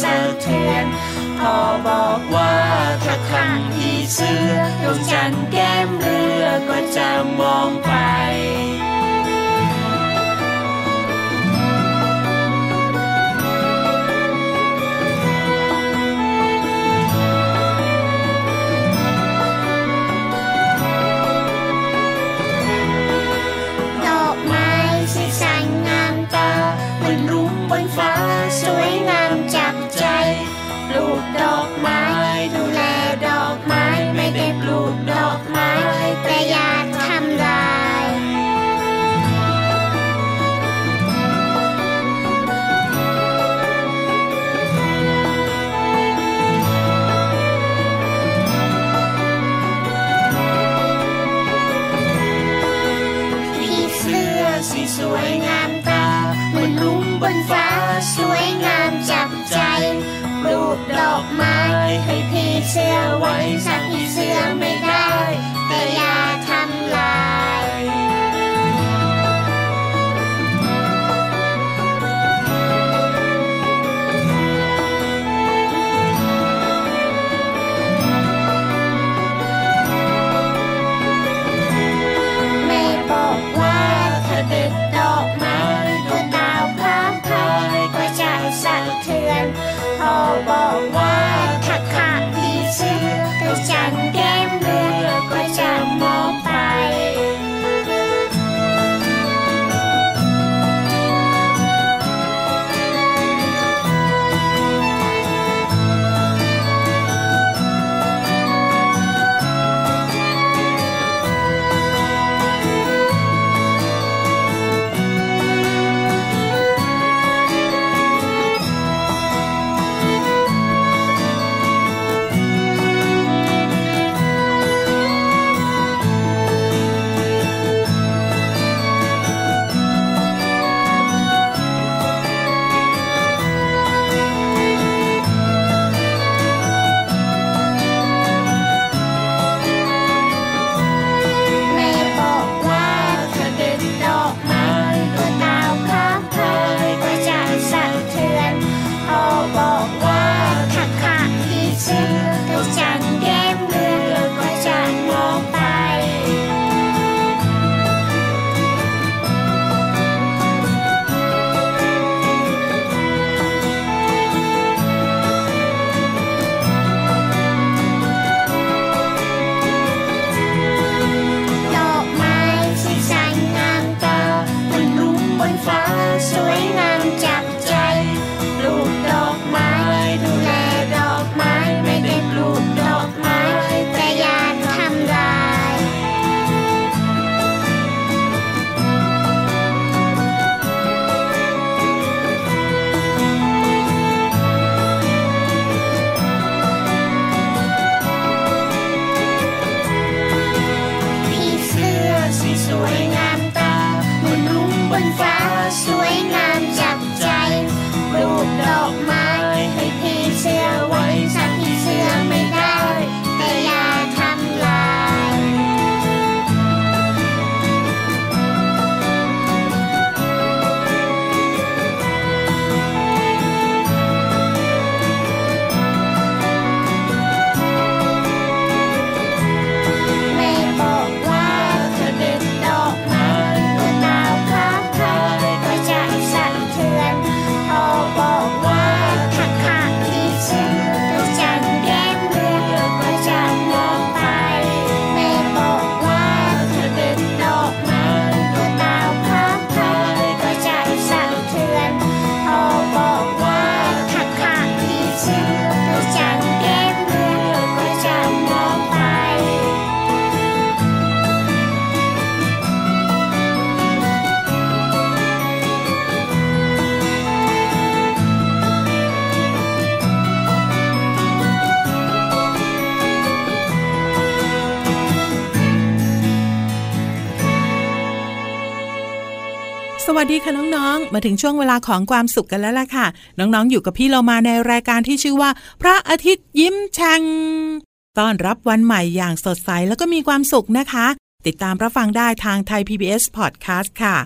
สะเทือนพอบอกว่าถ้าครั้งที่เสือดวงจันทร์แก้มเรือก็จะมองไป 四圍。 ดีค่ะน้องๆ มาถึงช่วงเวลาของความสุขกันแล้วล่ะค่ะ น้องๆ อยู่กับพี่เรามาในรายการที่ชื่อว่า พระอาทิตย์ยิ้มแฉ่งต้อนรับวันใหม่อย่างสดใสแล้วก็มีความสุขนะคะ ติดตามรับฟังได้ทางไทย PBS Podcast ค่ะ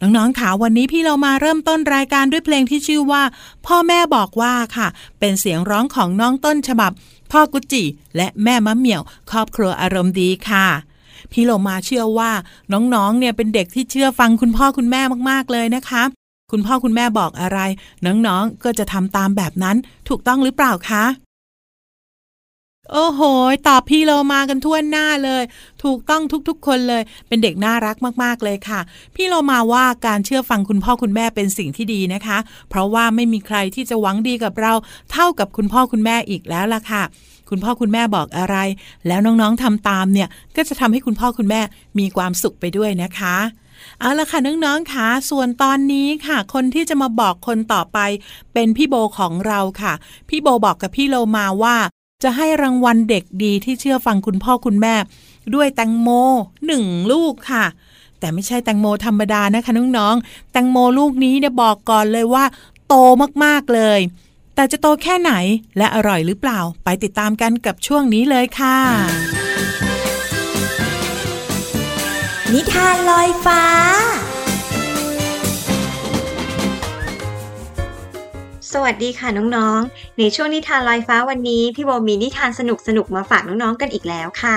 น้องๆค่ะวันนี้พี่เรามาเริ่มต้นรายการด้วยเพลงที่ชื่อว่า พ่อแม่บอกว่าค่ะ เป็นเสียงร้องของน้องต้นฉบับ พ่อกุจิและแม่มะเหมี่ยว ครอบครัวอารมณ์ดีค่ะ พี่โลมาเชื่อว่าน้องๆ เนี่ยเป็นเด็กที่เชื่อฟังคุณพ่อคุณแม่มากๆเลยนะคะ คุณพ่อคุณแม่บอกอะไร น้องๆ ก็จะทำตามแบบนั้นถูกต้องหรือเปล่าคะ โอ้โห ตอบพี่โลมากันทั่วหน้าเลย ถูกต้องทุกๆ คนเลย เป็นเด็กน่ารักมากๆเลยค่ะ พี่โลมาว่าการเชื่อฟังคุณพ่อคุณแม่เป็นสิ่งที่ดีนะคะ เพราะว่าไม่มีใครที่จะหวังดีกับเรา เท่ากับคุณพ่อคุณแม่อีกแล้วล่ะค่ะ คุณพ่อคุณแม่บอกอะไร แล้วน้องๆทำตามเนี่ยก็จะทำให้คุณพ่อคุณแม่มีความสุขไปด้วยนะคะเอาละค่ะน้องๆค่ะส่วนตอนนี้ค่ะ คนที่จะมาบอกคนต่อไป เป็นพี่โบของเราค่ะ พี่โบบอกกับพี่โลมาว่า จะให้รางวัลเด็กดีที่เชื่อฟังคุณพ่อคุณแม่ ด้วยแตงโมหนึ่งลูกค่ะ แต่ไม่ใช่แตงโมธรรมดานะคะน้องๆแตงโมลูกนี้เนี่ยบอกก่อนเลยว่า โตมากๆเลย แต่จะโตแค่ไหนและอร่อยหรือเปล่า ไปติดตามกันกับช่วงนี้เลยค่ะ นิทานลอยฟ้า สวัสดีค่ะน้องๆ ในช่วงนิทานลอยฟ้าวันนี้พี่โบมีนิทานสนุกๆมาฝากน้องๆกันอีกแล้วค่ะ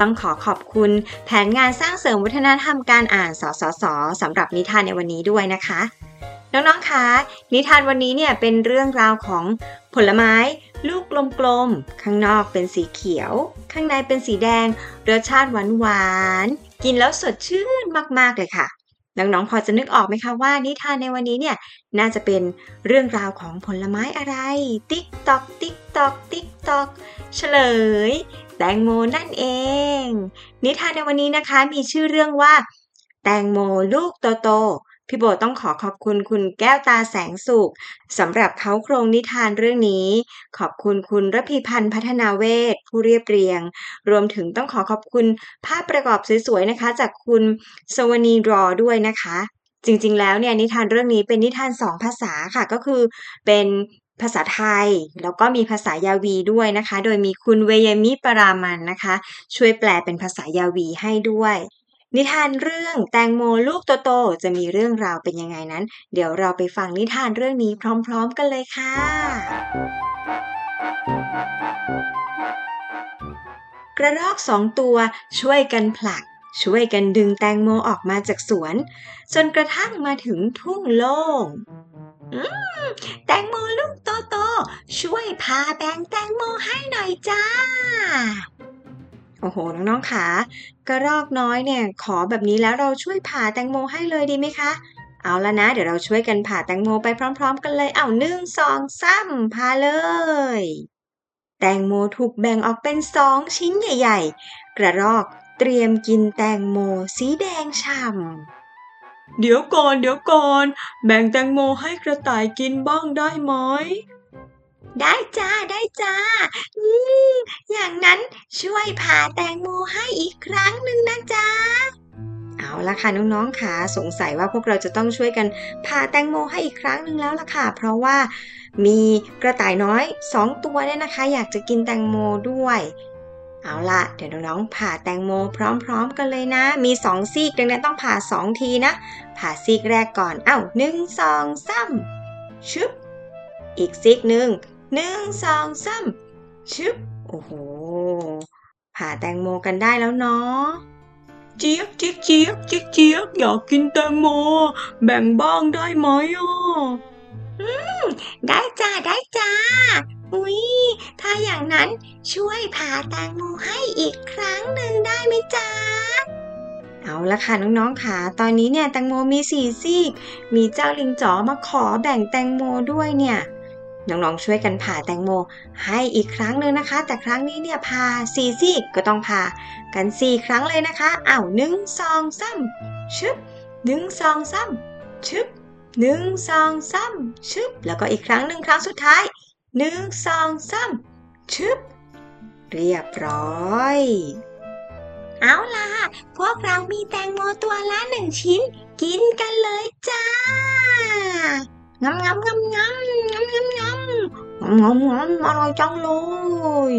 ต้องขอขอบคุณแผนงานสร้างเสริมวัฒนธรรมการอ่านสสสสำหรับนิทานในวันนี้ด้วยนะคะ น้องๆ คะ นิทานวันนี้เนี่ยเป็นเรื่องราวของผลไม้ ลูกกลมๆ ข้างนอกเป็นสีเขียว ข้างในเป็นสีแดง รสชาติหวานๆ กินแล้วสดชื่นมากๆ เลยค่ะ น้องๆ พอจะนึกออกไหมคะว่านิทานในวันนี้เนี่ยน่าจะเป็นเรื่องราวของผลไม้อะไร ติ๊กตอก ติ๊กตอก ติ๊กตอก เฉลย แตงโมนั่นเอง นิทานในวันนี้นะคะมีชื่อเรื่องว่า แตงโมลูกโตๆ พี่โบต้องขอขอบคุณคุณแก้วตาแสงสุขสำหรับเขาโครงนิทานเรื่องนี้ ขอบคุณคุณรพีพันธ์พัฒนาเวทผู้เรียบเรียง รวมถึงต้องขอขอบคุณภาพประกอบสวยๆนะคะ จากคุณสวนีรอด้วยนะคะ จริงๆแล้วเนี่ยนิทานเรื่องนี้เป็นนิทานสองภาษาค่ะก็คือเป็นภาษาไทย แล้วก็มีภาษายาวีด้วยนะคะ โดยมีคุณเวยมิปรามันนะคะ ช่วยแปลเป็นภาษายาวีให้ด้วย นิทานเรื่องแตงโมลูกโตๆจะมีเรื่องราวเป็นยังไงนั้น เดี๋ยวเราไปฟังนิทานเรื่องนี้พร้อม ๆ กันเลยค่ะ กระรอกสองตัวช่วยกันผลัก ช่วยกันดึงแตงโมออกมาจากสวน จนกระทั่งมาถึงทุ่งโล่งแตงโมลูกโตๆช่วยพาแบงแตงโมให้หน่อยจ้า โอ้โห น้องๆขากระรอกน้อยเนี่ย ขอแบบนี้แล้วเราช่วยผ่าแตงโมให้เลยดีไหมคะ เอาละนะ เดี๋ยวเราช่วยกันผ่าแตงโมไปพร้อม ๆ กันเลย เอาหนึ่งสองสามผ่าเลย แตงโมถูกแบ่งออกเป็นสองชิ้นใหญ่ ๆ กระรอกเตรียมกินแตงโมสีแดงฉ่ำเดี๋ยวก่อนเดี๋ยวก่อน แบ่งแตงโมให้กระต่ายกินบ้างได้ไหม ได้จ้าได้จ้า อืม อย่างนั้นช่วยผ่าแตงโมให้อีกครั้งหนึ่งนะจ๊ะ เอาละค่ะน้องๆค่ะสงสัยว่าพวกเราจะต้องช่วยกันผ่าแตงโมให้อีกครั้งหนึ่งแล้วล่ะค่ะ เพราะว่ามีกระต่ายน้อยสองตัวเนี่ยนะคะ อยากจะกินแตงโมด้วย เอาละเดี๋ยวน้องๆผ่าแตงโมพร้อมๆ กันเลยนะ มีสองซีกดังนั้นต้องผ่าสองทีนะ ผ่าซีกแรกก่อน เอ้าหนึ่งสองสามชึบอีกซีกหนึ่ง หนึ่งสองสามชึบโอ้โหผ่าแตงโมกันได้แล้วเนาะเจี๊ยกเจี๊ยกเจี๊ยกเจี๊ยกเจี๊ยกอยากกินแตงโม แบ่งบ้างได้ไหมอะอืมได้จ้าได้จ้าอุ้ยถ้าอย่างนั้นช่วยผ่าแตงโมให้อีกครั้งหนึ่งได้ไหมจ้าเอาละค่ะน้องๆค่ะ ตอนนี้เนี่ยแตงโมมีสี่ซีก มีเจ้าลิงจ๋อมาขอแบ่งแตงโมด้วยเนี่ย น้องๆช่วยกันผ่าแตงโม ให้อีกครั้งหนึ่งนะคะ แต่ครั้งนี้เนี่ยผ่าสี่ซี่ก็ต้องผ่ากันสี่ครั้งเลยนะคะอ้าวหนึ่งสองสามชึบหนึ่งสองสามชึบหนึ่งสองสามชึบแล้วก็อีกครั้งหนึ่งครั้งสุดท้ายหนึ่งสองสามชึบเรียบร้อย เอาล่ะ พวกเรามีแตงโมตัวละหนึ่งชิ้น กินกันเลยจ้า งำงำงำงำงำงำงำงำงำอร่อยจังเลย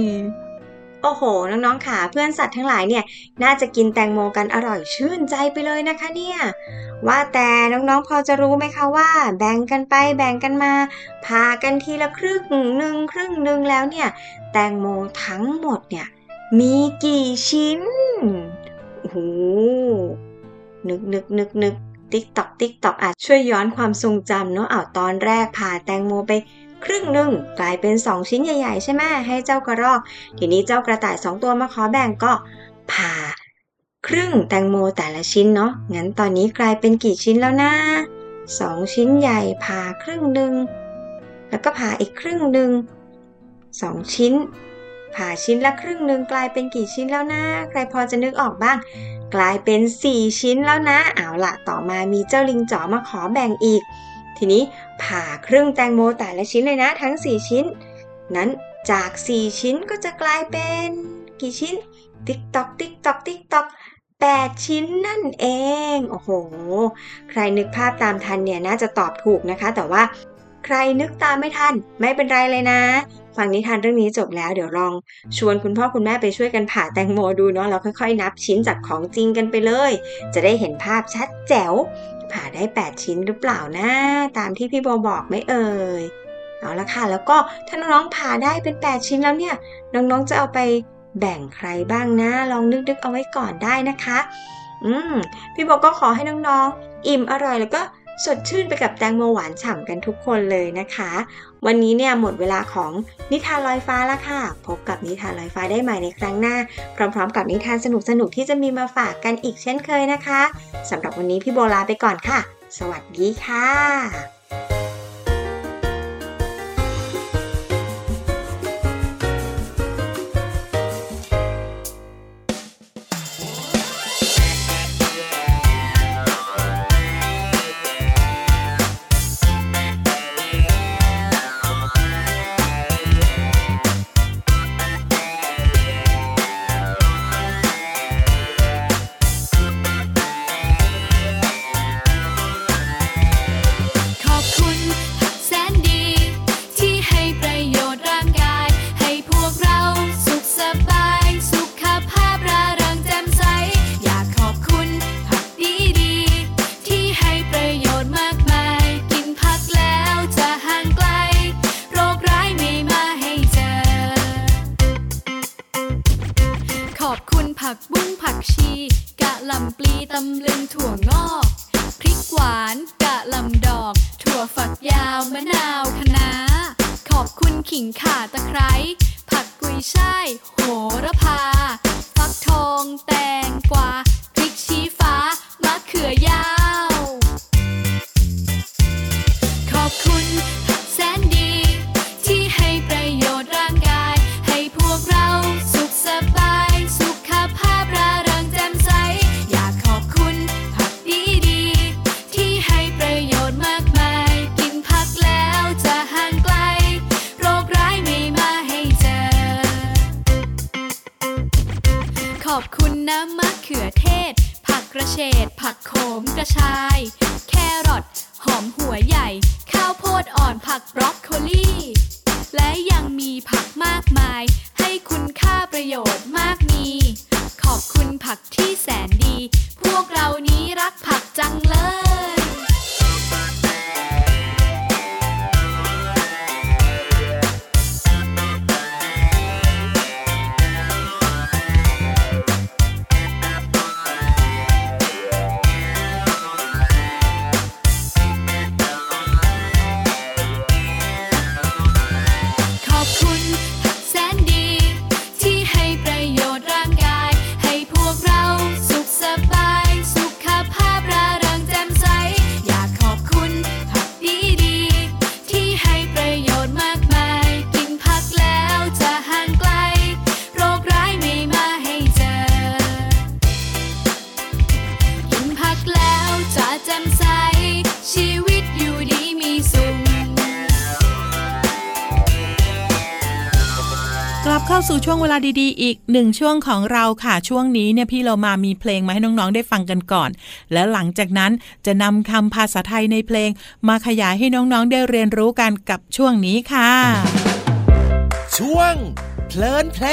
โอ้โห น้องๆ ค่ะ เพื่อนสัตว์ทั้งหลายเนี่ย น่าจะกินแตงโมกันอร่อยชื่นใจไปเลยนะคะเนี่ย ว่าแต่น้องๆ พอจะรู้ไหมคะว่า แบ่งกันไปแบ่งกันมา พากันทีละครึ่งหนึ่งครึ่งหนึ่งแล้วเนี่ย แตงโมทั้งหมดเนี่ย มีกี่ชิ้น โอ้โห นึกนึกนึกนึก ติ๊กตอกติ๊กตอกอาจช่วยย้อนความทรงจำเนาะเอาตอนแรกผ่าแตงโมไปครึ่งหนึ่งกลายเป็น 2 ชิ้นใหญ่ ๆ ใช่ไหมให้เจ้ากระรอก ทีนี้เจ้ากระต่าย 2 ตัวมาขอแบ่งก็ผ่า ครึ่งแตงโมแต่ละชิ้นเนาะงั้นตอนนี้กลายเป็นกี่ชิ้นแล้วนะสองชิ้นใหญ่ผ่าครึ่งหนึ่งแล้วก็ผ่าอีกครึ่งหนึ่งสองชิ้น ผ่าชิ้นละครึ่งหนึ่งกลายเป็นกี่ชิ้นแล้วนะ ใครพอจะนึกออกบ้าง กลายเป็น 4 ชิ้นแล้วนะ เอาละต่อมามีเจ้าลิงจ๋อมาขอแบ่งอีก ทีนี้ผ่าครึ่งแตงโมแต่ละชิ้นเลยนะ ทั้ง 4 ชิ้น นั้นจาก 4 ชิ้นก็จะกลายเป็นกี่ชิ้น ติ๊กตอกติ๊กตอกติ๊กตอก8 ชิ้นนั่นเอง โอ้โห ใครนึกภาพตามทันเนี่ยน่าจะตอบถูกนะคะ แต่ว่า ใครนึกตามไม่ทัน ไม่เป็นไรเลยนะ ฟังนิทานเรื่องนี้จบแล้วเดี๋ยวลอง ชวนคุณพ่อคุณแม่ไปช่วยกันผ่าแตงโมดูเนาะแล้วค่อยๆ นับชิ้นจากของจริงกันไปเลย จะได้เห็นภาพชัดแจ๋ว ผ่าได้ 8 ชิ้นหรือเปล่านะ ตามที่พี่โบบอกไม่เอ่ยเอาละค่ะ แล้วก็ถ้าน้องๆผ่าได้เป็น 8 ชิ้นแล้วเนี่ย น้องๆจะเอาไปแบ่งใครบ้างนะ ลองนึกๆเอาไว้ก่อนได้นะคะ อืมพี่โบก็ขอให้น้องๆอิ่มอร่อยแล้วก็ สดชื่นไปกับแตงโมหวานฉ่ำกันทุกคนเลยนะคะ วันนี้เนี่ยหมดเวลาของนิทานลอยฟ้าแล้วค่ะ พบกับนิทานลอยฟ้าได้ใหม่ในครั้งหน้า พร้อมๆ กับนิทานสนุกๆที่จะมีมาฝากกันอีกเช่นเคยนะคะสำหรับวันนี้พี่โบลาไปก่อนค่ะ สวัสดีค่ะ ผักบุ้งผักชีกะหล่ำปลีตำลึงถั่วงอกพริกหวานกะหล่ำดอก ถั่วฝักยาวมะนาวคะน้า ขอบคุณขิงข่าตะไคร้ผักกุยช่ายโหระพา ฟักทองแตงกวา ระชาย แครอทหอมหัวใหญ่ ข้าวโพดอ่อนผักบรอก สู่ช่วงเวลาดีๆ อีกหนึ่งช่วงของเราค่ะช่วงนี้เนี่ยพี่เรามามีเพลงมาให้น้องๆได้ฟังกันก่อน และหลังจากนั้นจะนำคำภาษาไทยในเพลง มาขยายให้น้องๆได้เรียนรู้กันกับช่วงนี้ค่ะ ช่วงเพลินเพล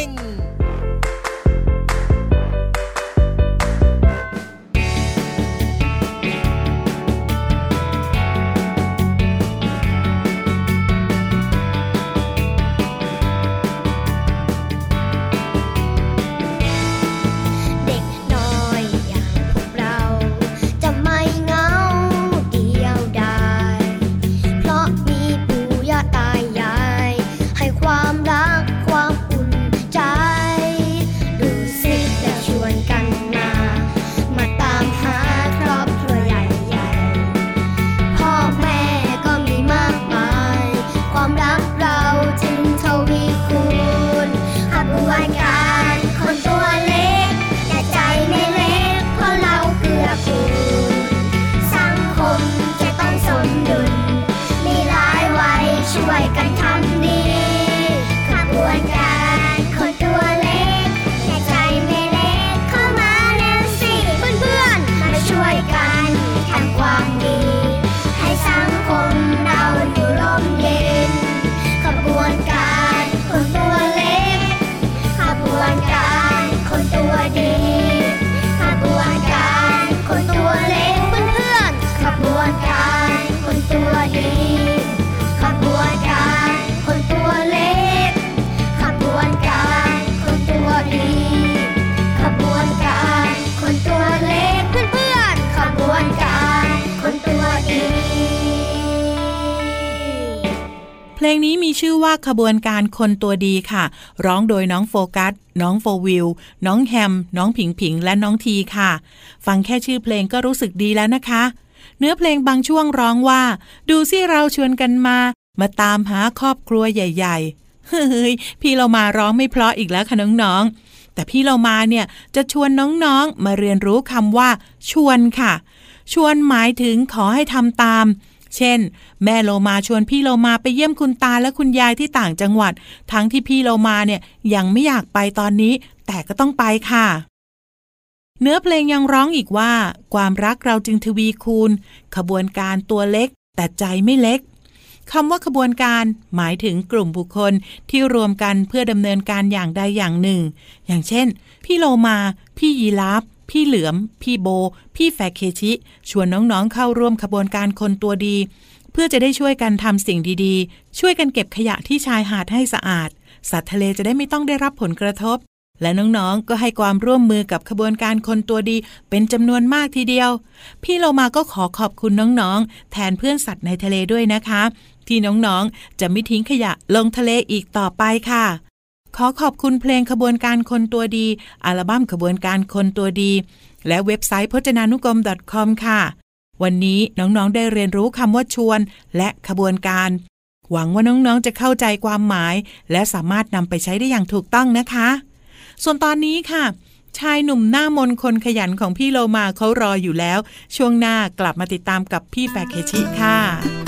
ง เพลงนี้มีชื่อว่าขบวนการคนตัวดีค่ะ ร้องโดยน้องโฟกัส น้องโฟวิล น้องแฮม น้องผิงผิง และน้องทีค่ะ ฟังแค่ชื่อเพลงก็รู้สึกดีแล้วนะคะ เนื้อเพลงบางช่วงร้องว่า ดูสิเราชวนกันมา มาตามหาครอบครัวใหญ่ ๆ เฮ้ย พี่เรามาร้องไม่เพราะอีกแล้วค่ะน้องๆ แต่พี่เรามาเนี่ยจะชวนน้องๆ มาเรียนรู้คำว่า ชวนค่ะ ชวนหมายถึงขอให้ทำตาม เช่น แม่โลมาชวนพี่โลมาไปเยี่ยมคุณตาและคุณยายที่ต่างจังหวัด ทั้งที่พี่โลมาเนี่ยยังไม่อยากไปตอนนี้ แต่ก็ต้องไปค่ะ เนื้อเพลงยังร้องอีกว่า ความรักเราจึงทวีคูณ ขบวนการตัวเล็ก แต่ใจไม่เล็กคำว่าขบวนการหมายถึงกลุ่มบุคคลที่รวมกันเพื่อดำเนินการอย่างใดอย่างหนึ่ง อย่างเช่น พี่โลมา พี่ยีราฟ พี่เหลือม พี่โบ พี่แฟเคชิ ชวนน้องๆเข้าร่วมขบวนการคนตัวดี เพื่อจะได้ช่วยกันทำสิ่งดีๆ ช่วยกันเก็บขยะที่ชายหาดให้สะอาด สัตว์ทะเลจะได้ไม่ต้องได้รับผลกระทบ และน้องๆก็ให้ความร่วมมือกับขบวนการคนตัวดีเป็นจำนวนมากทีเดียว พี่เรามาก็ขอขอบคุณน้องๆ แทนเพื่อนสัตว์ในทะเลด้วยนะคะ ที่น้องๆจะไม่ทิ้งขยะลงทะเลอีกต่อไปค่ะ ขอขอบคุณเพลงขบวนการคนตัวดี อัลบั้มขบวนการคนตัวดี และเว็บไซต์พจนานุกรม .com ค่ะ วันนี้น้องๆได้เรียนรู้คำว่าชวน และขบวนการ หวังว่าน้องๆจะเข้าใจความหมาย และสามารถนำไปใช้ได้อย่างถูกต้องนะคะ ส่วนตอนนี้ค่ะ ชายหนุ่มหน้ามนคนขยันของพี่โลมาเขารออยู่แล้ว ช่วงหน้ากลับมาติดตามกับพี่แฟเคชิค่ะ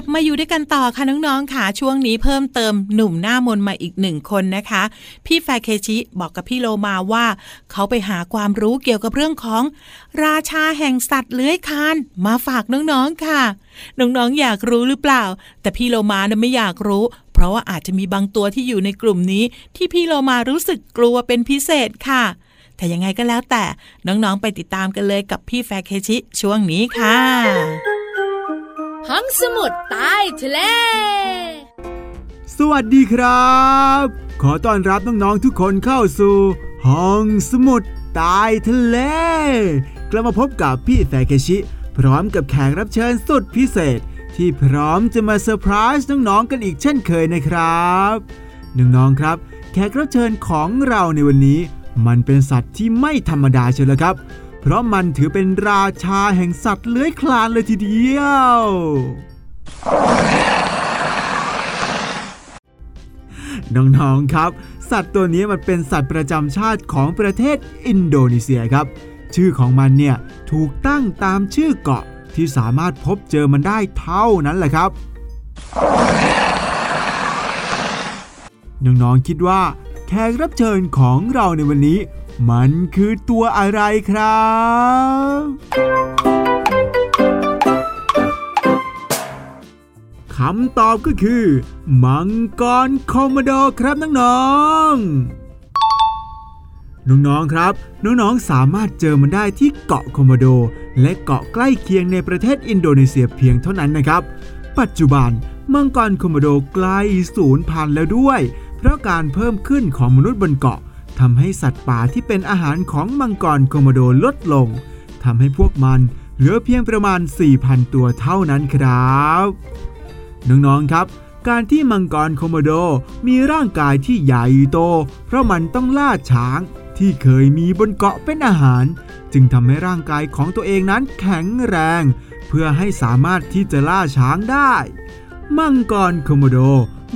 ลับมาอยู่ด้วยกันต่อค่ะน้องๆค่ะช่วงนี้เพิ่มเติมหนุ่มหน้ามนมาอีกหนึ่งคนนะคะ พี่แฟเคชิบอกกับพี่โลมาว่า เขาไปหาความรู้เกี่ยวกับเรื่องของ ราชาแห่งสัตว์เลื้อยคลานมาฝากน้องๆค่ะ น้องๆอยากรู้หรือเปล่า แต่พี่โลมานะไม่อยากรู้ เพราะว่าอาจจะมีบางตัวที่อยู่ในกลุ่มนี้ ที่พี่โลมารู้สึกกลัวเป็นพิเศษค่ะ แต่ยังไงก็แล้วแต่น้องๆไปติดตามกันเลยกับพี่แฟเคชิช่วงนี้ค่ะ ห้องสมุดใต้ทะเล สวัสดีครับ ขอต้อนรับน้องๆทุกคนเข้าสู่ ห้องสมุดใต้ทะเล กลับมาพบกับพี่แฟเคชิ พร้อมกับแขกรับเชิญสุดพิเศษ ที่พร้อมจะมาเซอร์ไพรส์น้องๆกันอีกเช่นเคยนะครับน้องๆครับ แขกรับเชิญของเราในวันนี้ มันเป็นสัตว์ที่ไม่ธรรมดาเชียวละครับ เพราะมันถือเป็นราชาแห่งสัตว์เลื้อยคลานเลยทีเดียว น้องๆครับ สัตว์ตัวนี้มันเป็นสัตว์ประจำชาติของประเทศอินโดนีเซียครับ ชื่อของมันเนี่ยถูกตั้งตามชื่อเกาะที่สามารถพบเจอมันได้เท่านั้นแหละครับ น้องๆคิดว่าแขกรับเชิญของเราในวันนี้ มันคือตัวอะไรครับ คำตอบก็คือ มังกรคอมโมโดครับน้องๆ น้องๆ ครับ น้องๆ สามารถเจอมันได้ที่เกาะคโมโด และเกาะใกล้เคียงในประเทศอินโดนีเซียเพียงเท่านั้นนะครับ ปัจจุบันมังกรคโมโดใกล้สูญพันธุ์แล้วด้วย เพราะการเพิ่มขึ้นของมนุษย์บนเกาะ ทำให้สัตว์ป่าที่เป็นอาหารของมังกรโคโมโดลดลงทำให้พวกมันเหลือเพียงประมาณ 4,000 ตัวเท่านั้นครับ น้องๆครับ การที่มังกรโคโมโดมีร่างกายที่ใหญ่โต เพราะมันต้องล่าช้างที่เคยมีบนเกาะเป็นอาหาร จึงทำให้ร่างกายของตัวเองนั้นแข็งแรง เพื่อให้สามารถที่จะล่าช้างได้ มังกรโคโมโด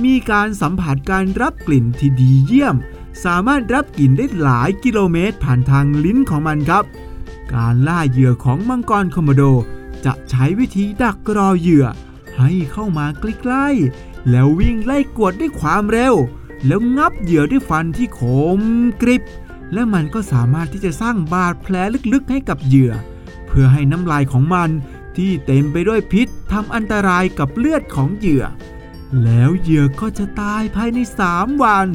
มีการสัมผัสการรับกลิ่นที่ดีเยี่ยม สามารถรับกลิ่นได้หลายกิโลเมตรผ่านทางลิ้นของมันครับ การล่าเหยื่อของมังกรโคโมโด จะใช้วิธีดักรอเหยื่อ ให้เข้ามาใกล้ๆ แล้ววิ่งไล่กวดด้วยความเร็ว แล้วงับเหยื่อด้วยฟันที่คมกริบ และมันก็สามารถที่จะสร้างบาดแผลลึกๆให้กับเหยื่อ เพื่อให้น้ำลายของมันที่เต็มไปด้วยพิษทำอันตรายกับเลือดของเหยื่อ แล้วเหยื่อก็จะตายภายใน 3 วัน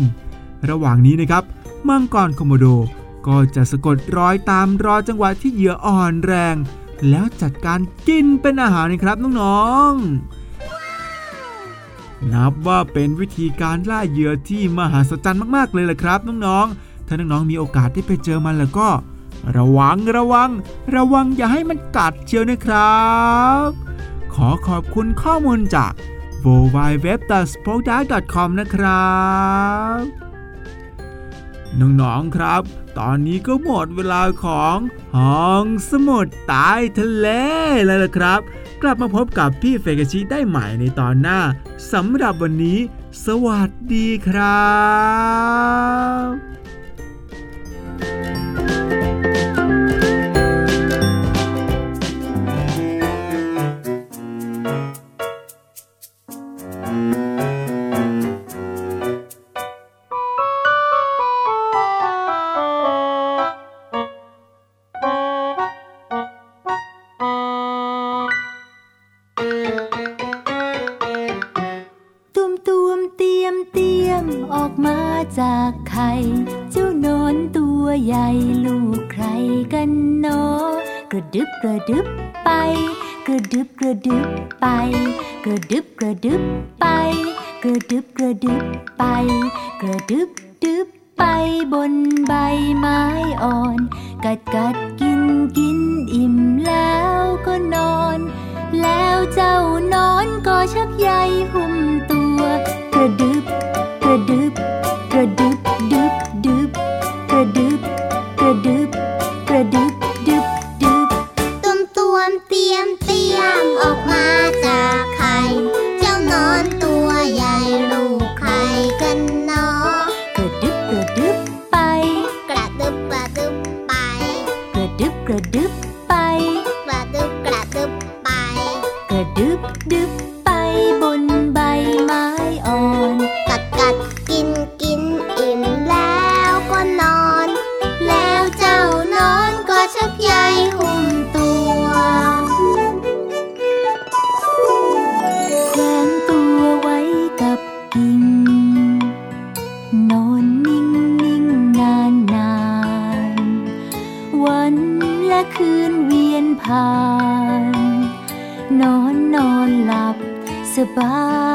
ระหว่างนี้นะครับมังกรโคโมโดก็จะสะกดรอยตามรอจังหวะที่เหยื่ออ่อนแรง แล้วจัดการกินเป็นอาหารนะครับน้องๆนับว่าเป็นวิธีการล่าเหยื่อที่มหัศจรรย์มากๆเลยแหละครับน้องๆถ้าน้องๆมีโอกาสได้ไปเจอมันแล้วก็ ระวังระวัง ระวังอย่าให้มันกัดเชียวนะครับ ขอขอบคุณข้อมูลจาก w w w s p o k e d a r k c o m นะครับ น้องๆครับ ตอนนี้ก็หมดเวลาของห้องสมุดใต้ทะเลแล้วล่ะครับ กลับมาพบกับพี่เฟกชิได้ใหม่ในตอนหน้าสำหรับวันนี้ สวัสดีครับ จ้านอนตัวใหญ่ลูกใครกันเนาะกระดึบกระดึบไป กระดึบกระดึบไป กระดึบกระดึบไป กระดึบกระดึบไป กระดึบดึบไปบนใบไม้อ่อน กัดกัดกินกินอิ่มแล้วก็นอน แล้วเจ้านอนก็ชักใยหุ้มตัว กระดึบ ดึบกระดึบดึบดึบตุมตวมเตรียมเตรียมออกมาจากไข่เจ้านอนตัวใหญ่ลูกใครกันเนาะกระดึบกระดึบไป กระดึบกระดึบไป กระดึบกระดึบไป กระดึบกระดึบไป กระดึบดึบ 的吧。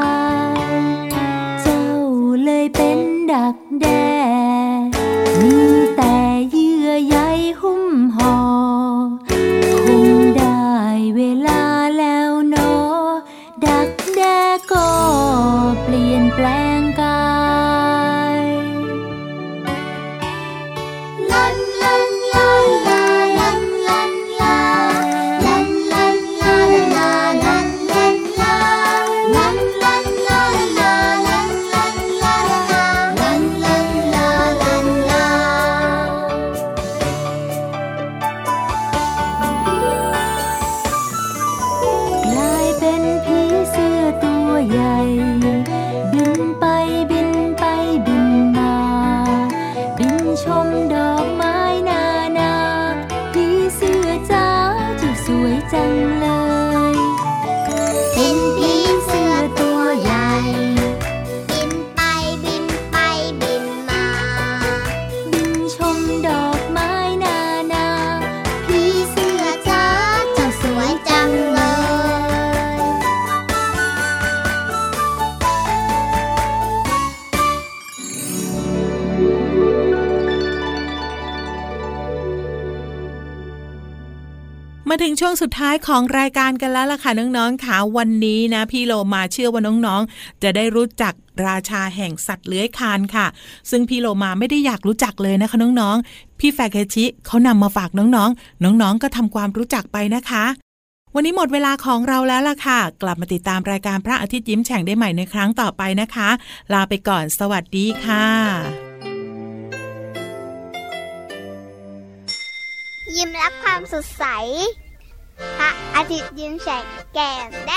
มาถึงช่วงสุดท้ายของรายการกันแล้วล่ะค่ะน้องๆค่ะวันนี้นะ พี่โลมาเชื่อว่าน้องๆ จะได้รู้จักราชาแห่งสัตว์เลื้อยคลานค่ะ ซึ่งพี่โลมาไม่ได้อยากรู้จักเลยนะคะน้องๆ พี่แฟกเกชิเขานำมาฝากน้องๆ น้องๆ ก็ทำความรู้จักไปนะคะ วันนี้หมดเวลาของเราแล้วล่ะค่ะ กลับมาติดตามรายการพระอาทิตย์ยิ้มแฉ่งได้ใหม่ในครั้งต่อไปนะคะ ลาไปก่อนสวัสดีค่ะยิ้มรับความสดใส 把阿蝶变成干干